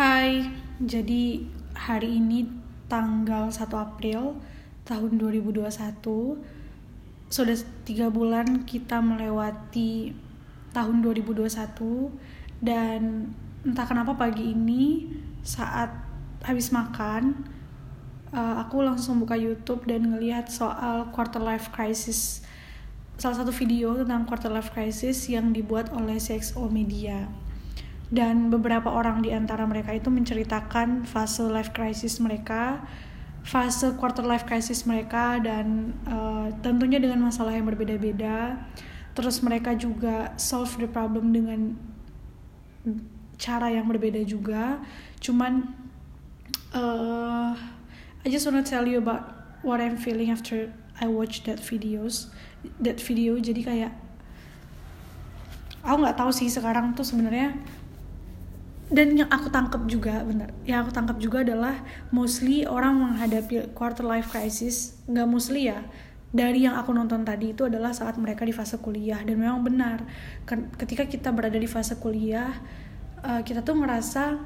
Hai, jadi hari ini tanggal 1 April tahun 2021 Sudah tiga bulan kita melewati tahun 2021 Dan entah kenapa pagi ini saat habis makan uh, Aku langsung buka Youtube dan ngelihat soal quarter life crisis. Salah satu video tentang quarter life crisis yang dibuat oleh CXO Media dan beberapa orang di antara mereka itu menceritakan fase life crisis mereka, fase quarter life crisis mereka dan uh, tentunya dengan masalah yang berbeda-beda. Terus mereka juga solve the problem dengan cara yang berbeda juga. Cuman uh, I just wanna tell you about what I'm feeling after I watch that videos, that video. Jadi kayak aku nggak tahu sih sekarang tuh sebenarnya dan yang aku tangkap juga benar yang aku tangkap juga adalah mostly orang menghadapi quarter life crisis nggak mostly ya dari yang aku nonton tadi itu adalah saat mereka di fase kuliah. Dan memang benar ketika kita berada di fase kuliah uh, kita tuh merasa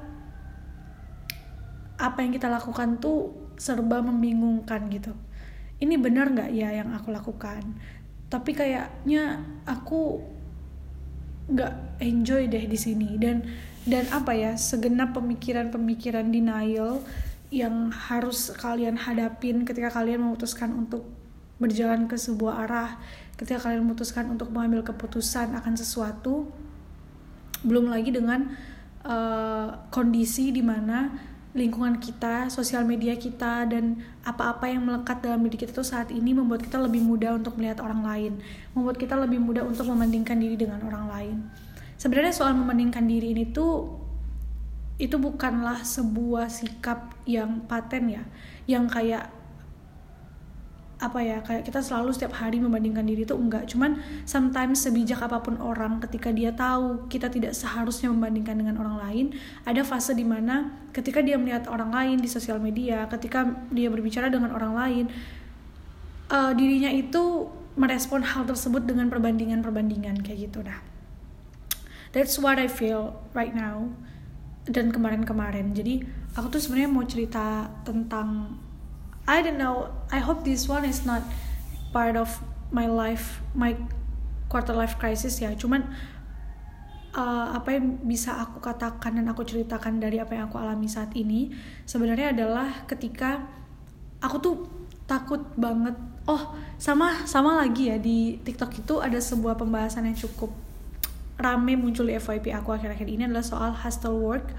apa yang kita lakukan tuh serba membingungkan gitu. Ini benar nggak ya yang aku lakukan? Tapi kayaknya aku nggak enjoy deh di sini. Dan dan apa ya segenap pemikiran-pemikiran denial yang harus kalian hadapin ketika kalian memutuskan untuk berjalan ke sebuah arah ketika kalian memutuskan untuk mengambil keputusan akan sesuatu belum lagi dengan uh, kondisi di mana lingkungan kita, sosial media kita dan apa-apa yang melekat dalam diri kita itu saat ini membuat kita lebih mudah untuk melihat orang lain, membuat kita lebih mudah untuk membandingkan diri dengan orang lain sebenarnya soal membandingkan diri ini tuh itu bukanlah sebuah sikap yang paten ya. Yang kayak apa ya kayak kita selalu setiap hari membandingkan diri itu enggak. Cuman sometimes sebijak apa pun orang ketika dia tahu kita tidak seharusnya membandingkan dengan orang lain ada fase di mana ketika dia melihat orang lain di sosial media ketika dia berbicara dengan orang lain uh, dirinya itu merespon hal tersebut dengan perbandingan-perbandingan kayak gitu nah that's what I feel right now dan kemarin-kemarin. Jadi aku tuh sebenarnya mau cerita tentang I don't know I hope this one is not part of my life my quarter life crisis ya. Cuman uh, apa yang bisa aku katakan dan aku ceritakan dari apa yang aku alami saat ini sebenarnya adalah ketika aku tuh takut banget. Oh sama sama lagi ya di TikTok itu ada sebuah pembahasan yang cukup rame muncul di FYP aku akhir-akhir ini adalah soal hostel work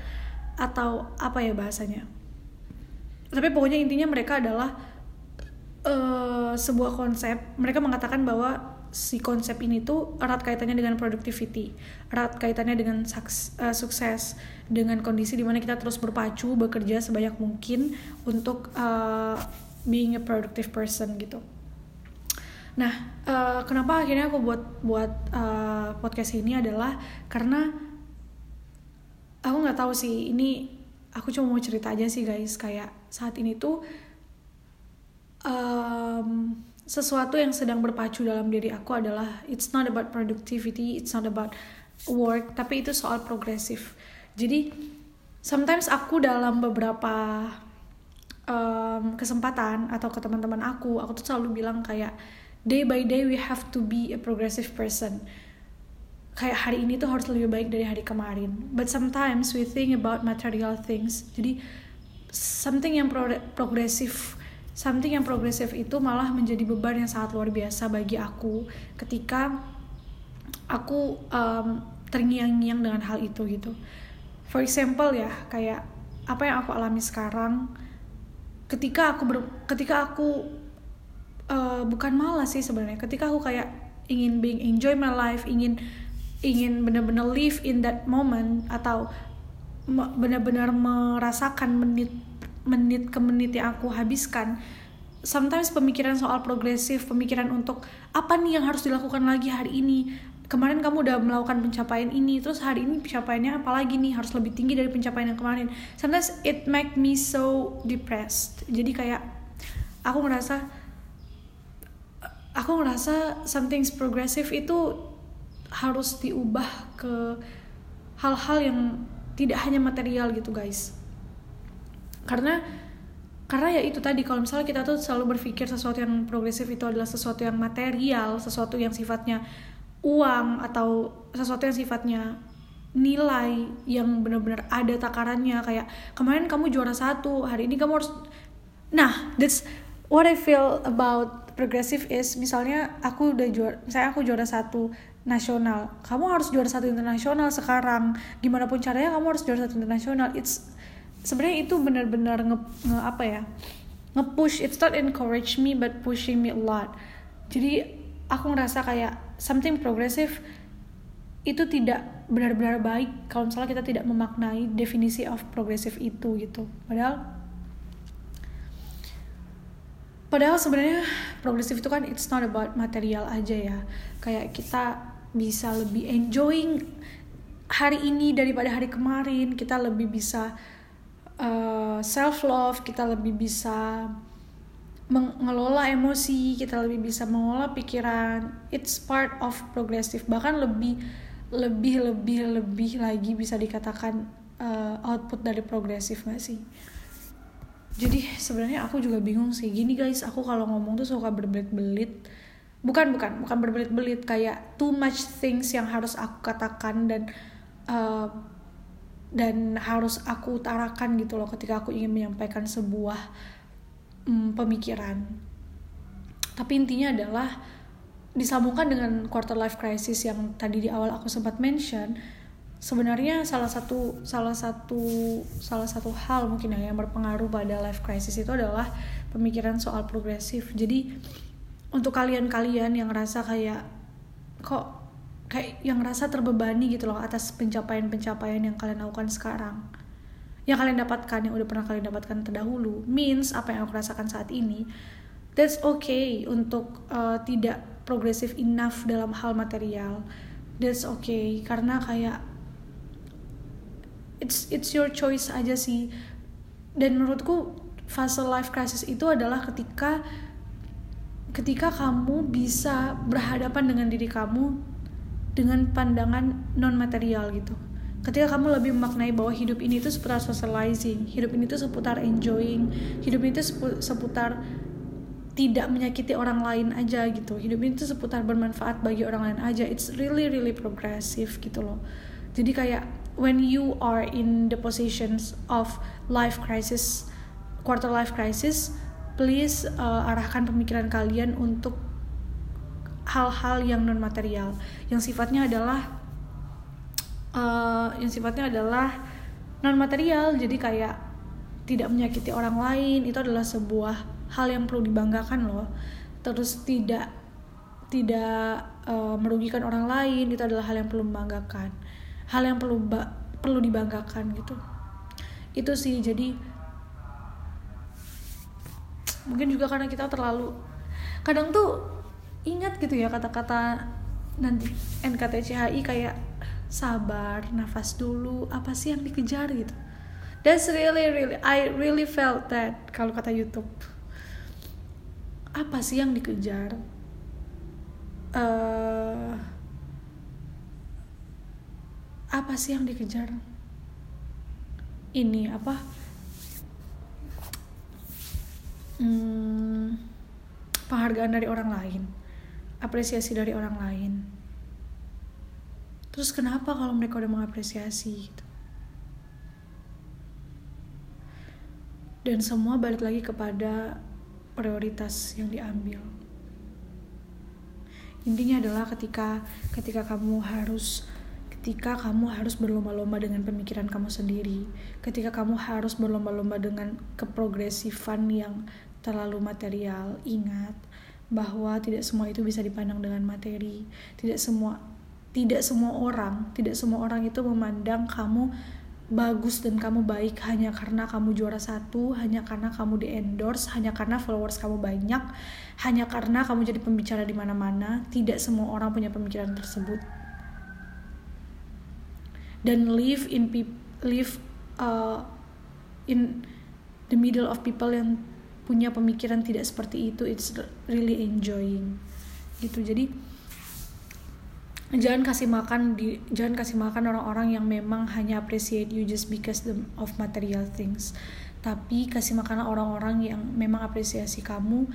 atau apa ya bahasanya. Tapi pokoknya intinya mereka adalah uh, sebuah konsep mereka mengatakan bahwa si konsep ini tuh erat kaitannya dengan productivity erat kaitannya dengan uh, sukses dengan kondisi di mana kita terus berpacu bekerja sebanyak mungkin untuk uh, being a productive person gitu Nah, uh, kenapa akhirnya aku buat buat uh, podcast ini adalah karena aku nggak tahu sih ini aku cuma mau cerita aja sih guys kayak saat ini tuh um, sesuatu yang sedang berpacu dalam diri aku adalah it's not about productivity, it's not about work, tapi itu soal progresif. Jadi sometimes aku dalam beberapa um, kesempatan atau ke teman-teman aku, aku tuh selalu bilang kayak day by day we have to be a progressive person. Kayak hari ini tuh harus lebih baik dari hari kemarin. But sometimes we think about material things. Jadi something yang pro progresif something yang progresif itu malah menjadi beban yang sangat luar biasa bagi aku ketika aku um, terngiang-ngiang dengan hal itu gitu. For example ya kayak apa yang aku alami sekarang ketika aku ber, ketika aku uh, bukan malas sih sebenarnya. Ketika aku kayak ingin being enjoy my life ingin ingin benar-benar live in that moment atau benar-benar merasakan menit menit ke menit yang aku habiskan sometimes pemikiran soal progresif pemikiran untuk apa nih yang harus dilakukan lagi hari ini? Kemarin kamu udah melakukan pencapaian ini terus hari ini pencapaiannya apa lagi nih? Harus lebih tinggi dari pencapaian yang kemarin. Sometimes it make me so depressed. Jadi kayak aku merasa aku ngerasa something's progressive itu harus diubah ke hal-hal yang tidak hanya material gitu guys. Karena karena ya itu tadi kalau misalnya kita tuh selalu berpikir sesuatu yang progresif itu adalah sesuatu yang material sesuatu yang sifatnya uang atau sesuatu yang sifatnya nilai yang benar-benar ada takarannya. Kayak kemarin kamu juara satu hari ini kamu harus nah that's what I feel about progresif is misalnya aku udah juara saya aku juara satu nasional kamu harus juara satu internasional sekarang. Gimana pun caranya kamu harus juara satu internasional. It's sebenarnya itu benar-benar nge, nge apa ya nge-push. It's not encourage me but pushing me a lot. Jadi aku ngerasa kayak something progressive itu tidak benar-benar baik kalau misalnya kita tidak memaknai definisi of progressive itu gitu. Padahal padahal sebenarnya progressive itu kan it's not about material aja ya. Kayak kita bisa lebih enjoying hari ini daripada hari kemarin. Kita lebih bisa uh, self love kita lebih bisa mengelola emosi kita lebih bisa mengelola pikiran. It's part of progressive bahkan lebih lebih lebih lebih lagi bisa dikatakan uh, output dari progresif gak sih jadi sebenarnya aku juga bingung sih. Gini guys aku kalau ngomong tuh suka berbelit-belit. Bukan bukan bukan berbelit-belit. Kayak too much things yang harus aku katakan dan uh, dan harus aku utarakan gitu loh ketika aku ingin menyampaikan sebuah um, pemikiran. Tapi intinya adalah disambungkan dengan quarter life crisis yang tadi di awal aku sempat mention sebenarnya salah satu salah satu salah satu hal mungkin ya yang berpengaruh pada life crisis itu adalah pemikiran soal progresif. Jadi untuk kalian-kalian yang rasa kayak kok kayak yang rasa terbebani gitu loh atas pencapaian-pencapaian yang kalian lakukan sekarang. Yang kalian dapatkan yang udah pernah kalian dapatkan terdahulu. Means apa yang aku rasakan saat ini that's okay untuk uh, tidak progresif enough dalam hal material. That's okay. Karena kayak it's it's your choice aja sih. Dan menurutku fase life crisis itu adalah ketika ketika kamu bisa berhadapan dengan diri kamu dengan pandangan non material gitu. Ketika kamu lebih memaknai bahwa hidup ini itu seputar socializing hidup ini itu seputar enjoying hidup ini itu seputar tidak menyakiti orang lain aja gitu. Hidup ini tuh seputar bermanfaat bagi orang lain aja. It's really really progressive gitu loh. Jadi kayak when you are in the positions of life crisis quarter life crisis please uh, arahkan pemikiran kalian untuk hal-hal yang non material yang sifatnya adalah uh, yang sifatnya adalah non material jadi kayak tidak menyakiti orang lain itu adalah sebuah hal yang perlu dibanggakan loh. Terus tidak tidak uh, merugikan orang lain itu adalah hal yang perlu membanggakan hal yang perlu perlu dibanggakan gitu. Itu sih jadi mungkin juga karena kita terlalu kadang tuh ingat gitu ya kata-kata nanti NKTCHI kayak sabar nafas dulu apa sih yang dikejar? gitu. That's really really I really felt that kalau kata YouTube. Apa sih yang dikejar? Uh, apa sih yang dikejar? Ini apa? Hmm, penghargaan dari orang lain apresiasi dari orang lain. Terus kenapa kalau mereka udah mengapresiasi gitu? Dan semua balik lagi kepada prioritas yang diambil. Intinya adalah ketika ketika kamu harus ketika kamu harus berlomba-lomba dengan pemikiran kamu sendiri ketika kamu harus berlomba-lomba dengan keprogresifan yang terlalu material ingat bahwa tidak semua itu bisa dipandang dengan materi. Tidak semua tidak semua orang tidak semua orang itu memandang kamu bagus dan kamu baik hanya karena kamu juara satu hanya karena kamu di endorse hanya karena followers kamu banyak hanya karena kamu jadi pembicara di mana-mana. Tidak semua orang punya pemikiran tersebut dan live in live uh, in the middle of people yang punya pemikiran tidak seperti itu it's really enjoying. Gitu. Jadi jangan kasih makan di jangan kasih makan orang-orang yang memang hanya appreciate you just because of material things. Tapi kasih makan orang-orang yang memang apresiasi kamu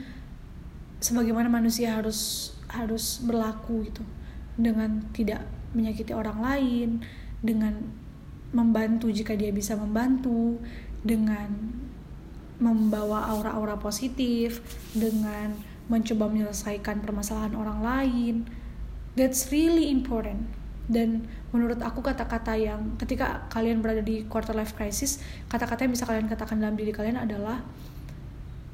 sebagaimana manusia harus harus berlaku gitu. Dengan tidak menyakiti orang lain dengan membantu jika dia bisa membantu dengan membawa aura-aura positif dengan mencoba menyelesaikan permasalahan orang lain that's really important. Dan menurut aku kata-kata yang ketika kalian berada di quarter life crisis kata-kata yang bisa kalian katakan dalam diri kalian adalah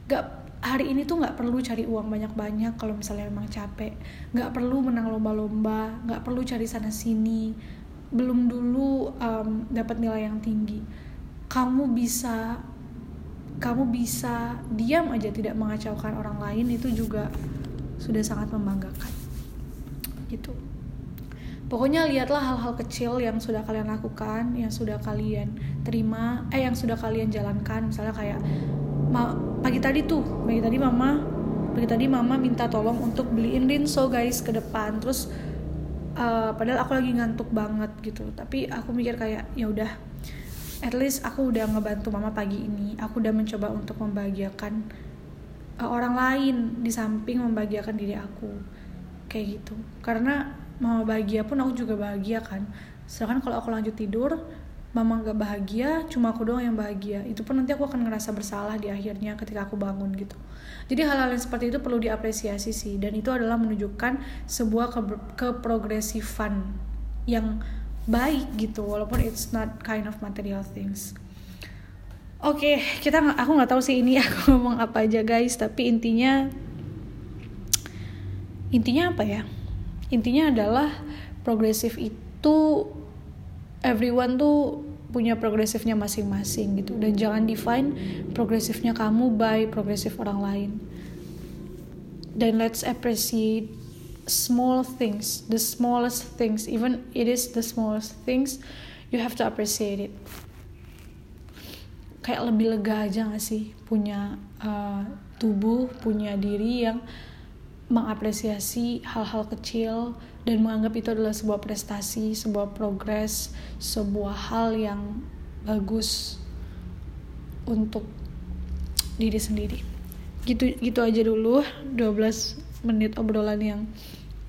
gak hari ini tuh nggak perlu cari uang banyak-banyak kalau misalnya memang capek. Nggak perlu menang lomba-lomba nggak perlu cari sana sini belum dulu um, dapat nilai yang tinggi. Kamu bisa kamu bisa diam aja tidak mengacaukan orang lain itu juga sudah sangat membanggakan. Gitu. Pokoknya lihatlah hal-hal kecil yang sudah kalian lakukan yang sudah kalian terima eh yang sudah kalian jalankan. Misalnya kayak ma pagi tadi tuh pagi tadi mama pagi tadi mama minta tolong untuk beliin rinso guys ke depan. Terus uh, padahal aku lagi ngantuk banget gitu. Tapi aku mikir kayak ya udah at least aku udah ngebantu mama pagi ini. Aku udah mencoba untuk membahagiakan uh, orang lain di samping membahagiakan diri aku. Kayak gitu. Karena mama bahagia pun aku juga bahagia kan. Sedangkan kalau aku lanjut tidur mama gak bahagia cuma aku doang yang bahagia. Itu pun nanti aku akan ngerasa bersalah di akhirnya ketika aku bangun gitu. Jadi hal-hal yang seperti itu perlu diapresiasi sih dan itu adalah menunjukkan sebuah ke keprogresifan yang baik gitu walaupun it's not kind of material things. Oke okay, kita aku nggak tahu sih ini aku ngomong apa aja guys tapi intinya intinya apa ya? Intinya adalah progresif itu everyone tuh punya progresifnya masing-masing gitu. Dan jangan define progresifnya kamu by progresif orang lain. Dan let's appreciate small things the smallest things. Even it is the smallest things you have to appreciate it. Kayak lebih lega aja gak sih punya uh, tubuh punya diri yang mengapresiasi hal-hal kecil dan menganggap itu adalah sebuah prestasi, sebuah progres, sebuah hal yang bagus untuk diri sendiri. Gitu gitu aja dulu 12 menit obrolan yang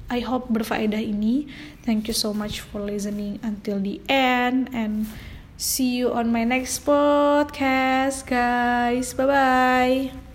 I hope berfaedah ini. Thank you so much for listening until the end and see you on my next podcast guys. Bye bye.